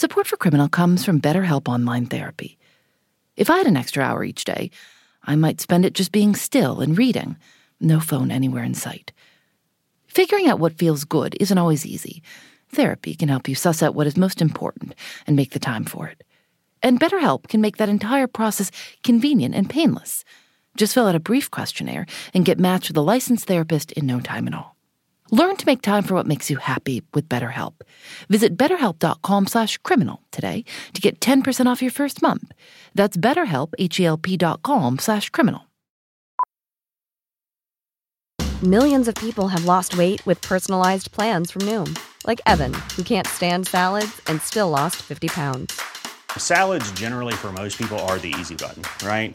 Support for Criminal comes from BetterHelp Online Therapy. If I had an extra hour each day, I might spend it just being still and reading, no phone anywhere in sight. Figuring out what feels good isn't always easy. Therapy can help you suss out what is most important and make the time for it. And BetterHelp can make that entire process convenient and painless. Just fill out a brief questionnaire and get matched with a licensed therapist in no time at all. Learn to make time for what makes you happy with BetterHelp. Visit betterhelp.com slash criminal today to get 10% off your first month. That's betterhelp, H-E-L-P dot com slash criminal. Millions of people have lost weight with personalized plans from Noom. Like Evan, who can't stand salads and still lost 50 pounds. Salads generally for most people are the easy button, right?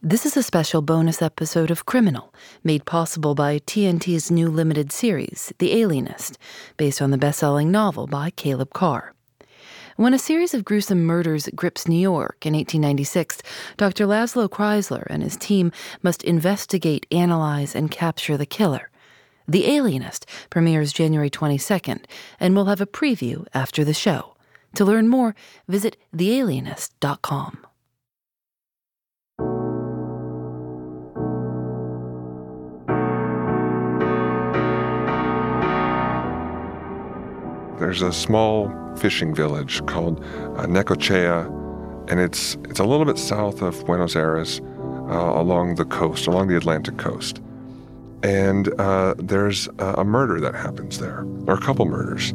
This is a special bonus episode of Criminal, made possible by TNT's new limited series, The Alienist, based on the best selling novel by Caleb Carr. When a series of gruesome murders grips New York in 1896, Dr. Laszlo Kreizler and his team must investigate, analyze, and capture the killer. The Alienist premieres January 22nd, and we'll have a preview after the show. To learn more, visit thealienist.com. There's a small fishing village called uh, Necochea, and it's it's a little bit south of Buenos Aires, uh, along the coast, along the Atlantic coast. And uh, there's a murder that happens there, or a couple murders.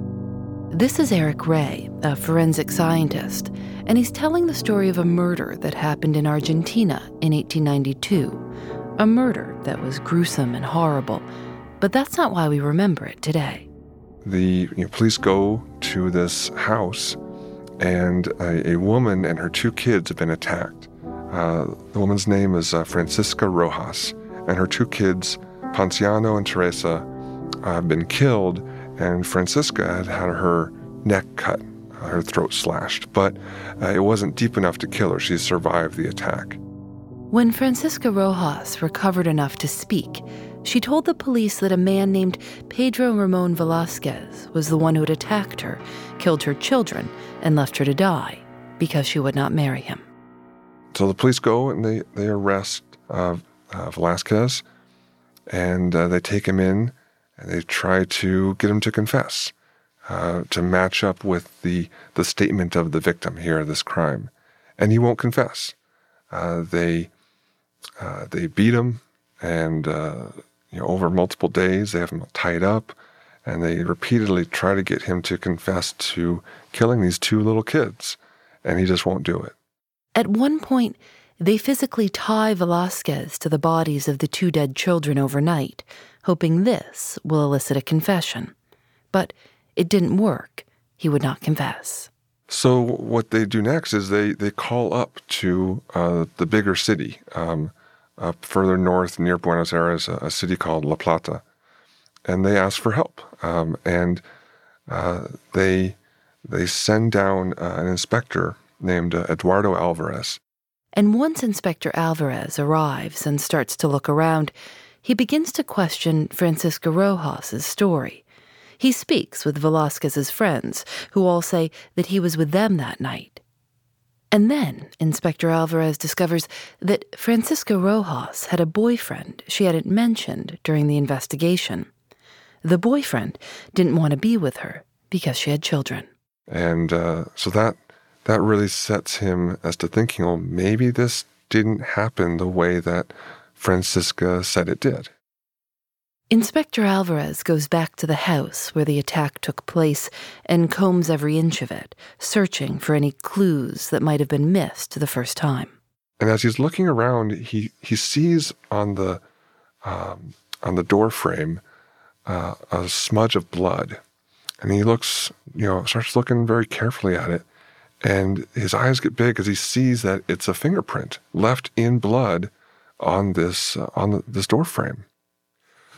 This is Eric Ray, a forensic scientist, and he's telling the story of a murder that happened in Argentina in 1892. A murder that was gruesome and horrible, but that's not why we remember it today the you know, police go to this house, and a, a, woman and her two kids have been attacked. Uh, the woman's name is uh, Francisca Rojas, and her two kids, Ponciano and Teresa, uh, have been killed, and Francisca had had her neck cut, uh, her throat slashed, but uh, it wasn't deep enough to kill her. She survived the attack. When Francisca Rojas recovered enough to speak, she told the police that a man named Pedro Ramon Velasquez was the one who had attacked her, killed her children, and left her to die because she would not marry him. So the police go and they, they arrest uh, uh, Velasquez and uh, they take him in and they try to get him to confess, uh, to match up with the, the statement of the victim here, of this crime. And he won't confess. Uh, they, uh, they beat him and you know, over multiple days. They have him tied up, and they repeatedly try to get him to confess to killing these two little kids, and he just won't do it. At one point, they physically tie Velasquez to the bodies of the two dead children overnight, hoping this will elicit a confession. But it didn't work. He would not confess. So what they do next is they they call up to uh, the bigger city. Um, up further north near Buenos Aires, a, a city called La Plata, and they ask for help. Um, and uh, they they send down uh, an inspector named uh, Eduardo Alvarez. And once Inspector Alvarez arrives and starts to look around, he begins to question Francisca Rojas's story. He speaks with Velasquez's friends, who all say that he was with them that night. And then Inspector Alvarez discovers that Francisca Rojas had a boyfriend she hadn't mentioned during the investigation. The boyfriend didn't want to be with her because she had children. And uh, so that that really sets him as to thinking, well, maybe this didn't happen the way that Francisca said it did. Inspector Alvarez goes back to the house where the attack took place and combs every inch of it, searching for any clues that might have been missed the first time. And as he's looking around, he, he sees on the um, on the door frame uh, a smudge of blood, and he looks, you know, starts looking very carefully at it, and his eyes get big as he sees that it's a fingerprint left in blood on this uh, on the, this door frame.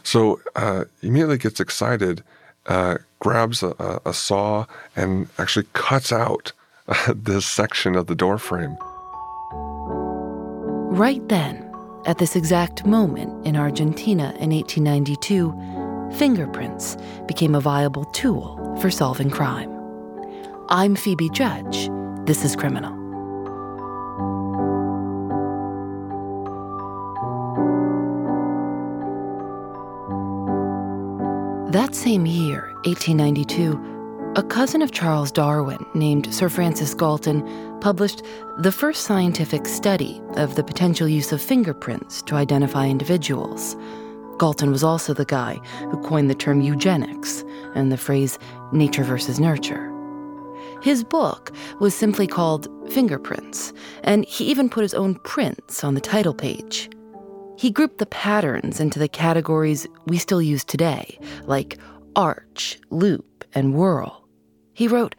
So uh, immediately gets excited, uh, grabs a, a, saw, and actually cuts out uh, this section of the door frame. Right then, at this exact moment in Argentina in 1892, fingerprints became a viable tool for solving crime. I'm Phoebe Judge. This is Criminal. That same year, 1892, a cousin of Charles Darwin named Sir Francis Galton published the first scientific study of the potential use of fingerprints to identify individuals. Galton was also the guy who coined the term eugenics and the phrase nature versus nurture. His book was simply called Fingerprints, and he even put his own prints on the title page. He grouped the patterns into the categories we still use today, like arch, loop, and whirl. He wrote,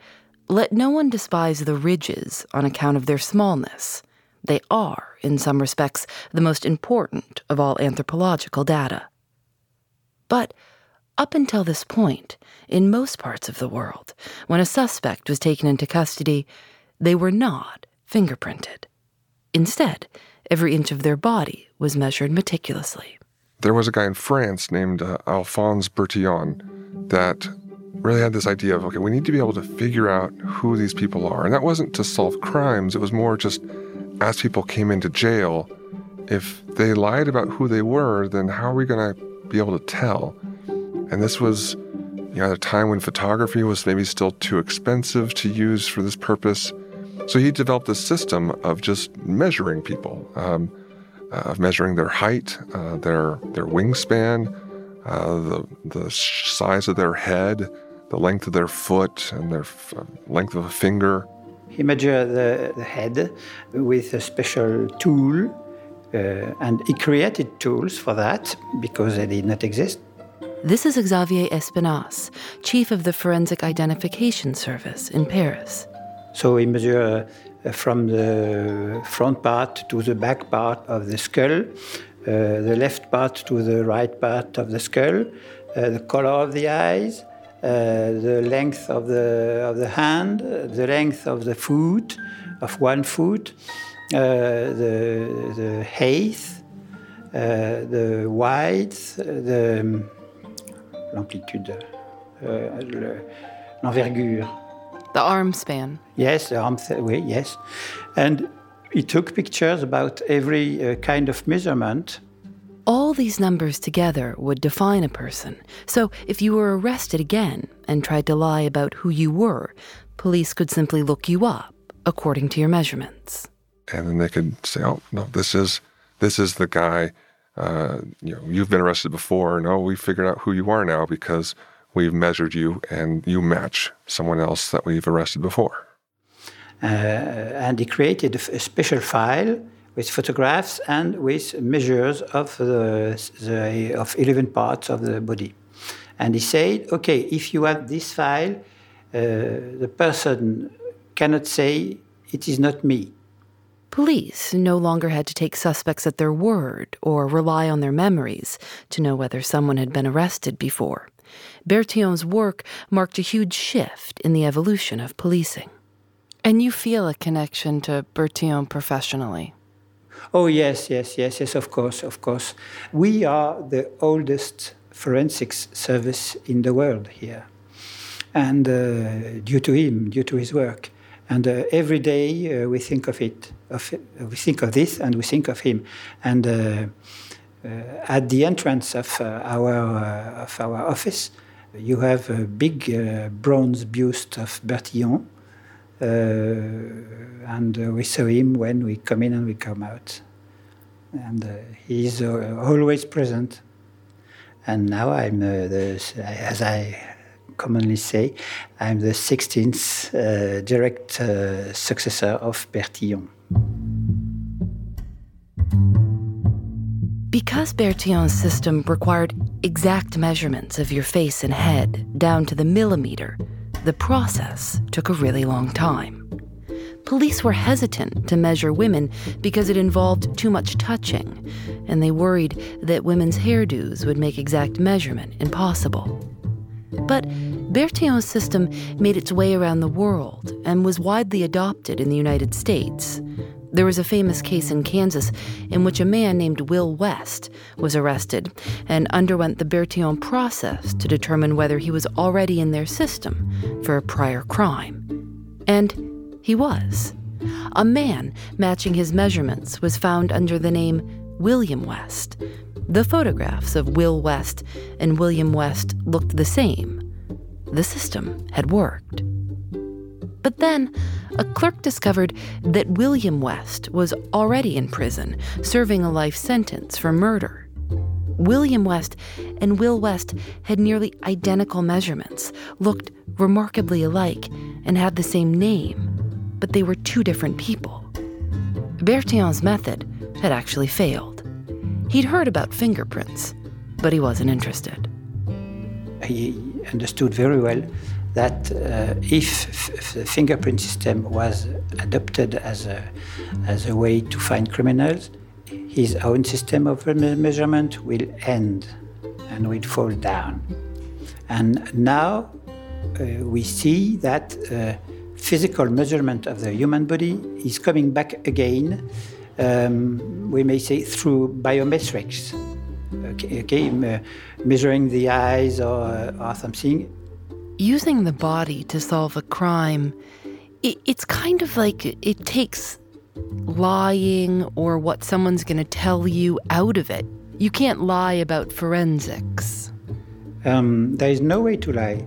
Let no one despise the ridges on account of their smallness. They are, in some respects, the most important of all anthropological data. But up until this point, in most parts of the world, when a suspect was taken into custody, they were not fingerprinted. Instead, every inch of their body was measured meticulously. There was a guy in France named uh, Alphonse Bertillon that really had this idea of okay, we need to be able to figure out who these people are. And that wasn't to solve crimes, it was more just as people came into jail, if they lied about who they were, then how are we going to be able to tell? And this was you know, at a time when photography was maybe still too expensive to use for this purpose. So he developed this system of just measuring people, um, of measuring their height, uh, their their wingspan, uh, the the size of their head, the length of their foot, and their f- length of a finger. He measured the, the head with a special tool, uh, and he created tools for that because they did not exist. This is Xavier Espinasse, chief of the Forensic Identification Service in Paris. So we measure uh, from the front part to the back part of the skull, uh, the left part to the right part of the skull, uh, the color of the eyes, the length of the, of the hand, the length of the foot, of one foot, the, the height, the width, the l'amplitude, l'envergure. The arm span. Yes, the arm, oui, yes. And he took pictures about every uh, kind of measurement. All these numbers together would define a person. So if you were arrested again and tried to lie about who you were, police could simply look you up according to your measurements. And then they could say, "Oh no, this is this is the guy. Uh, you know, you've been arrested before. No, we figured out who you are now because we've measured you and you match someone else that we've arrested before. Uh, and he created a special file with photographs and with measures of the, the, of 11 parts of the body. And he said, okay, if you have this file, uh, the person cannot say it is not me. Police no longer had to take suspects at their word or rely on their memories to know whether someone had been arrested before. Bertillon's work marked a huge shift in the evolution of policing. And you feel a connection to Bertillon professionally. Oh, yes, yes, yes, yes, of course, of course. We are the oldest forensics service in the world here. And uh, due to him, due to his work. And uh, every day uh, we think of it, of, we think of this and we think of him. And uh, uh, at the entrance of, uh, our, of our office, you have a big uh, bronze bust of Bertillon. Uh, and uh, we saw him when we come in and we come out. And he is always present. And now I'm, the, as I commonly say, I'm the 16th uh, direct uh, successor of Bertillon. Because Bertillon's system required exact measurements of your face and head down to the millimeter, the process took a really long time. police were hesitant to measure women because it involved too much touching, and they worried that women's hairdos would make exact measurement impossible. But Bertillon's system made its way around the world and was widely adopted in the United States. There was a famous case in Kansas in which a man named Will West was arrested and underwent the Bertillon process to determine whether he was already in their system for a prior crime. And he was. A man matching his measurements was found under the name William West. The photographs of Will West and William West looked the same. The system had worked. But then, a clerk discovered that William West was already in prison, serving a life sentence for murder. William West and Will West had nearly identical measurements, looked remarkably alike, and had the same name but they were two different people. Bertillon's method had actually failed. He'd heard about fingerprints, but he wasn't interested. He understood very well that uh, if, the fingerprint system was adopted as a, as a way to find criminals, his own system of measurement will end and will fall down. And now uh, we see that uh, physical measurement of the human body is coming back again, um, we may say through biometrics. Okay, okay measuring the eyes or, or something. Using the body to solve a crime, it, it's kind of like it takes lying or what someone's going to tell you out of it. You can't lie about forensics. Um, there is no way to lie.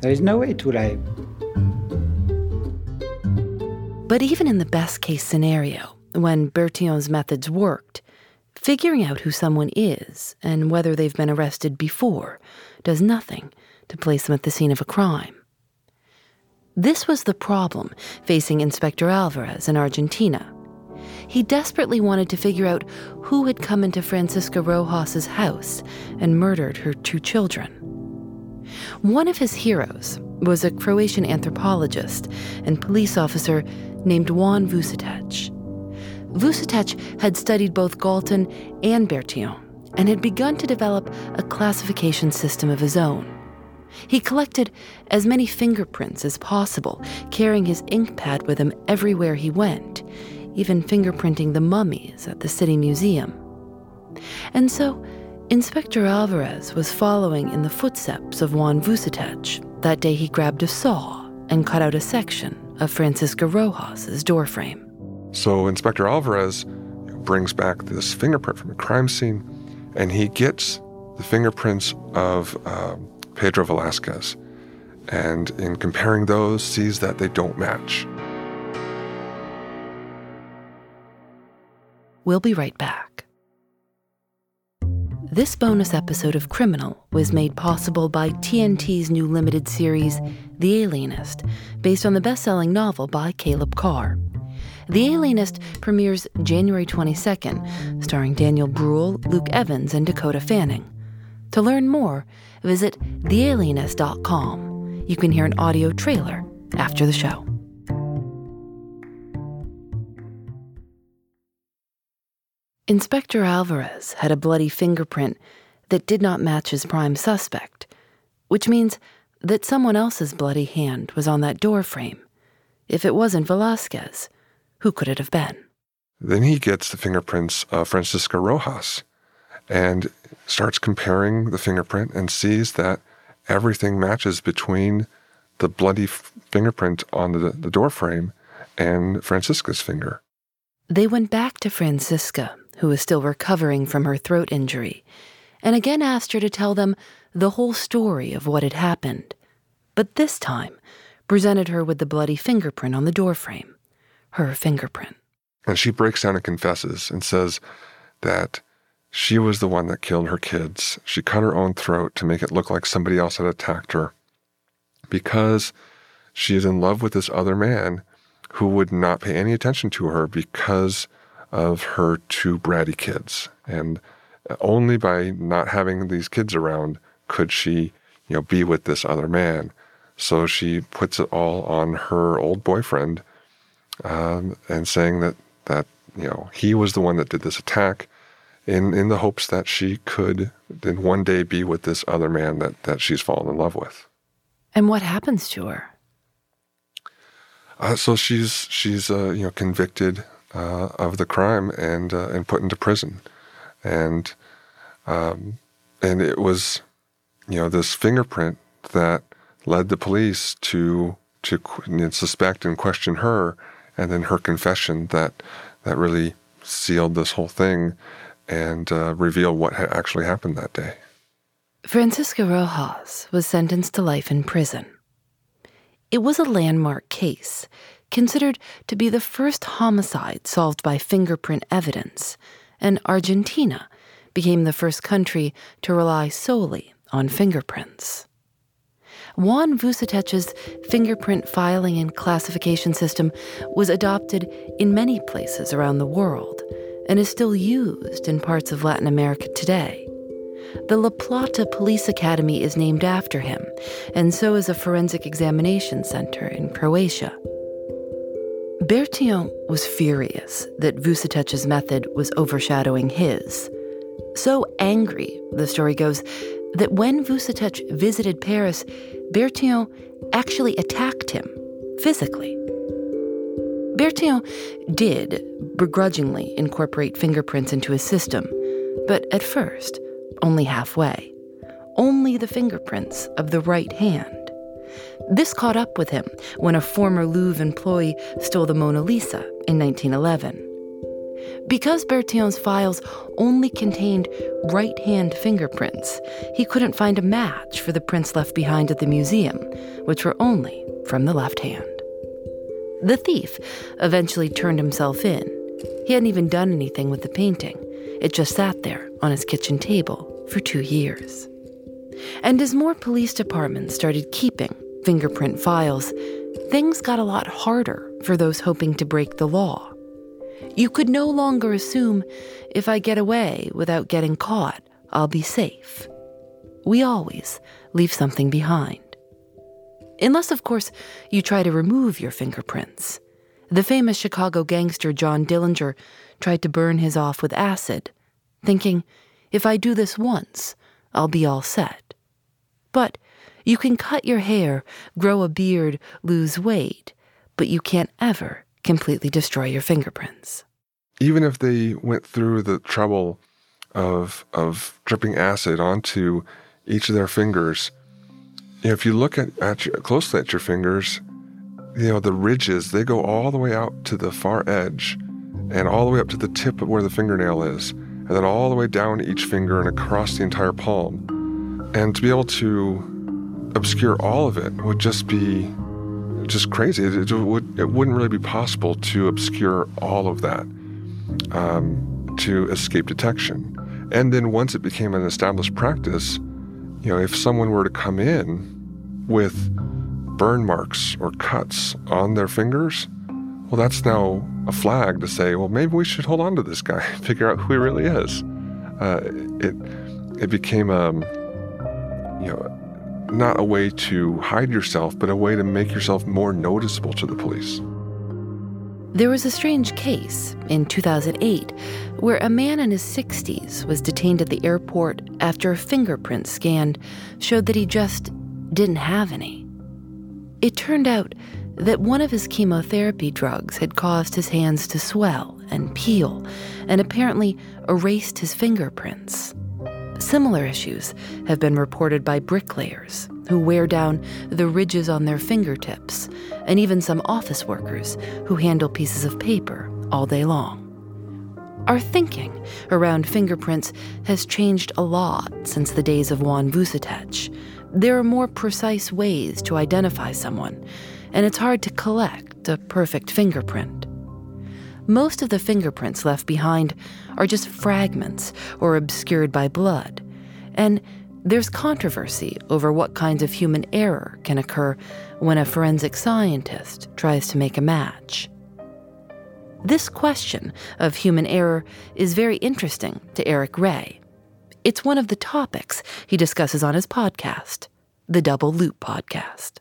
There is no way to lie. But even in the best case scenario, when Bertillon's methods worked, figuring out who someone is and whether they've been arrested before does nothing to place them at the scene of a crime. This was the problem facing Inspector Alvarez in Argentina. He desperately wanted to figure out who had come into Francisca Rojas's house and murdered her two children. One of his heroes was a Croatian anthropologist and police officer named Juan Vucetich. Vucetich had studied both Galton and Bertillon and had begun to develop a classification system of his own. He collected as many fingerprints as possible, carrying his ink pad with him everywhere he went, even fingerprinting the mummies at the City Museum. And so, Inspector Alvarez was following in the footsteps of Juan Vucetich. That day he grabbed a saw and cut out a section of Francisca Rojas's doorframe. So Inspector Alvarez brings back this fingerprint from a crime scene, and he gets the fingerprints of uh, Pedro Velasquez. And in comparing those, sees that they don't match. We'll be right back. This bonus episode of Criminal was made possible by TNT's new limited series, The Alienist, based on the best selling novel by Caleb Carr. The Alienist premieres January 22nd, starring Daniel Bruhl, Luke Evans, and Dakota Fanning. To learn more, visit thealienist.com. You can hear an audio trailer after the show. Inspector Alvarez had a bloody fingerprint that did not match his prime suspect, which means that someone else's bloody hand was on that door frame. If it wasn't Velasquez, who could it have been? Then he gets the fingerprints of Francisca Rojas and starts comparing the fingerprint and sees that everything matches between the bloody f- fingerprint on the, the door frame and Francisca's finger. They went back to Francisca who was still recovering from her throat injury, and again asked her to tell them the whole story of what had happened, but this time presented her with the bloody fingerprint on the doorframe, her fingerprint. And she breaks down and confesses and says that she was the one that killed her kids. She cut her own throat to make it look like somebody else had attacked her because she is in love with this other man who would not pay any attention to her because of her two bratty kids. And only by not having these kids around could she, you know, be with this other man. So she puts it all on her old boyfriend, um, and saying that that you know he was the one that did this attack, in in the hopes that she could then one day be with this other man that that she's fallen in love with. And what happens to her? Uh, so she's she's uh, you know convicted uh, of the crime and uh, and put into prison, and um, and it was you know this fingerprint that led the police to to you know, suspect and question her, and then her confession that that really sealed this whole thing and uh, revealed what had actually happened that day. Francisca Rojas was sentenced to life in prison. It was a landmark case, considered to be the first homicide solved by fingerprint evidence, and Argentina became the first country to rely solely on fingerprints. Juan Vucetich's fingerprint filing and classification system was adopted in many places around the world and is still used in parts of Latin America today. The La Plata Police Academy is named after him, and so is a forensic examination center in Croatia. Bertillon was furious that Vucetich's method was overshadowing his. So angry, the story goes, that when Vucetic visited Paris, Bertillon actually attacked him physically. Bertillon did begrudgingly incorporate fingerprints into his system, but at first, only halfway. Only the fingerprints of the right hand. This caught up with him when a former Louvre employee stole the Mona Lisa in 1911. Because Bertillon's files only contained right hand fingerprints, he couldn't find a match for the prints left behind at the museum, which were only from the left hand. The thief eventually turned himself in. He hadn't even done anything with the painting, it just sat there on his kitchen table for two years. And as more police departments started keeping fingerprint files, things got a lot harder for those hoping to break the law. You could no longer assume if I get away without getting caught, I'll be safe. We always leave something behind. Unless, of course, you try to remove your fingerprints. The famous Chicago gangster John Dillinger tried to burn his off with acid, thinking, if I do this once, I'll be all set. But you can cut your hair, grow a beard, lose weight, but you can't ever completely destroy your fingerprints. Even if they went through the trouble of of dripping acid onto each of their fingers, you know, if you look at, at your, closely at your fingers, you know the ridges they go all the way out to the far edge, and all the way up to the tip of where the fingernail is, and then all the way down each finger and across the entire palm. And to be able to obscure all of it would just be just crazy. It, it, would it wouldn't really be possible to obscure all of that um, to escape detection. And then once it became an established practice, you know, if someone were to come in with burn marks or cuts on their fingers, well, that's now a flag to say, well, maybe we should hold on to this guy, figure out who he really is. Uh, it it became a um, you know not a way to hide yourself, but a way to make yourself more noticeable to the police. There was a strange case in 2008 where a man in his 60s was detained at the airport after a fingerprint scan showed that he just didn't have any. It turned out that one of his chemotherapy drugs had caused his hands to swell and peel and apparently erased his fingerprints. Similar issues have been reported by bricklayers who wear down the ridges on their fingertips, and even some office workers who handle pieces of paper all day long. Our thinking around fingerprints has changed a lot since the days of Juan Vucetich. There are more precise ways to identify someone, and it's hard to collect a perfect fingerprint. Most of the fingerprints left behind are just fragments or obscured by blood. And there's controversy over what kinds of human error can occur when a forensic scientist tries to make a match. This question of human error is very interesting to Eric Ray. It's one of the topics he discusses on his podcast, the Double Loop Podcast.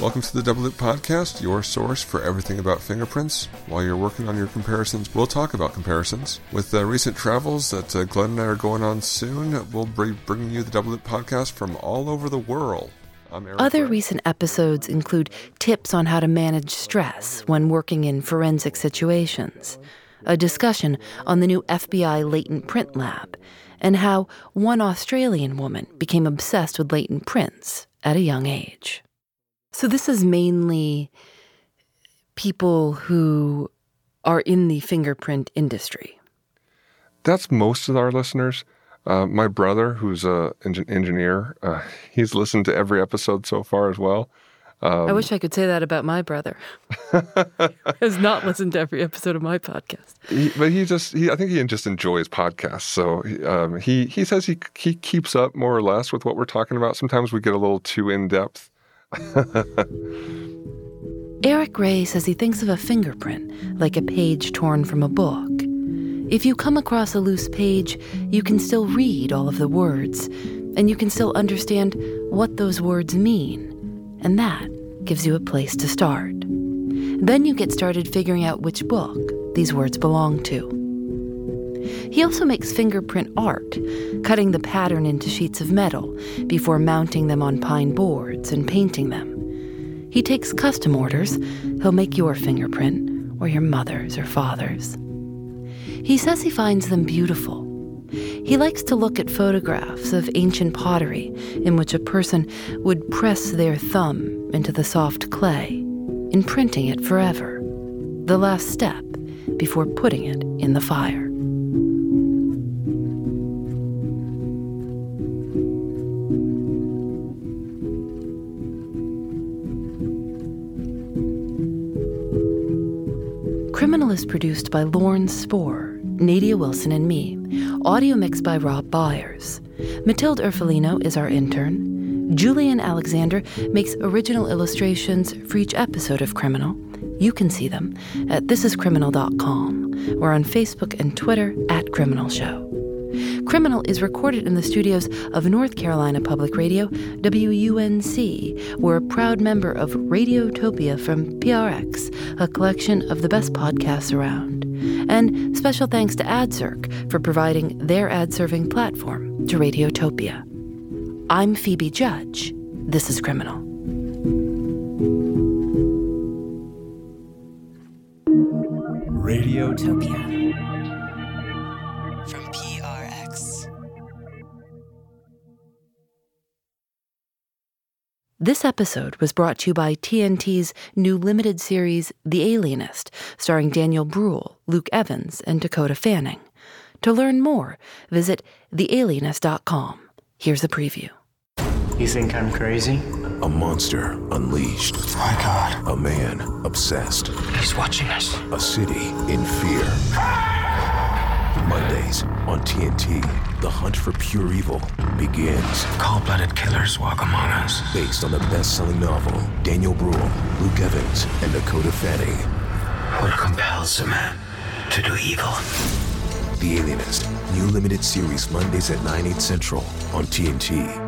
Welcome to the Double Loop Podcast, your source for everything about fingerprints. While you're working on your comparisons, we'll talk about comparisons. With uh, recent travels that uh, Glenn and I are going on soon, we'll be bringing you the Double Loop Podcast from all over the world. Other recent episodes include tips on how to manage stress when working in forensic situations, a discussion on the new FBI latent print lab, and how one Australian woman became obsessed with latent prints at a young age. So this is mainly people who are in the fingerprint industry. That's most of our listeners. Uh, my brother, who's an engineer, uh, he's listened to every episode so far as well. Um, I wish I could say that about my brother. has not listened to every episode of my podcast. He, but he just, he, I think he just enjoys podcasts. So um, he he says he he keeps up more or less with what we're talking about. Sometimes we get a little too in depth. Eric Ray says he thinks of a fingerprint like a page torn from a book. If you come across a loose page, you can still read all of the words, and you can still understand what those words mean. And that gives you a place to start. Then you get started figuring out which book these words belong to. He also makes fingerprint art, cutting the pattern into sheets of metal before mounting them on pine boards and painting them. He takes custom orders. He'll make your fingerprint, or your mother's or father's. He says he finds them beautiful. He likes to look at photographs of ancient pottery in which a person would press their thumb into the soft clay, imprinting it forever, the last step before putting it in the fire. Criminal is produced by Lauren Spohrer, Nadia Wilson, and me. Audio mixed by Rob Byers. Matilde Urfolino is our intern. Julienne Alexander makes original illustrations for each episode of Criminal. You can see them at thisiscriminal.com or on Facebook and Twitter at Criminal Show. Criminal is recorded in the studios of North Carolina Public Radio, WUNC. We're a proud member of Radiotopia from PRX, a collection of the best podcasts around. And special thanks to AdCirc for providing their ad serving platform to Radiotopia. I'm Phoebe Judge. This is Criminal. Radiotopia. This episode was brought to you by TNT's new limited series, The Alienist, starring Daniel Bruhl, Luke Evans, and Dakota Fanning. To learn more, visit thealienist.com. Here's a preview. You think I'm crazy? A monster unleashed. My god. A man obsessed. He's watching us. A city in fear. Mondays on TNT, the hunt for pure evil begins. Cold blooded killers walk among us. Based on the best selling novel, Daniel Bruhl, Luke Evans, and Dakota Fanning. What compels a man to do evil? The Alienist, new limited series Mondays at 9, 8 central on TNT.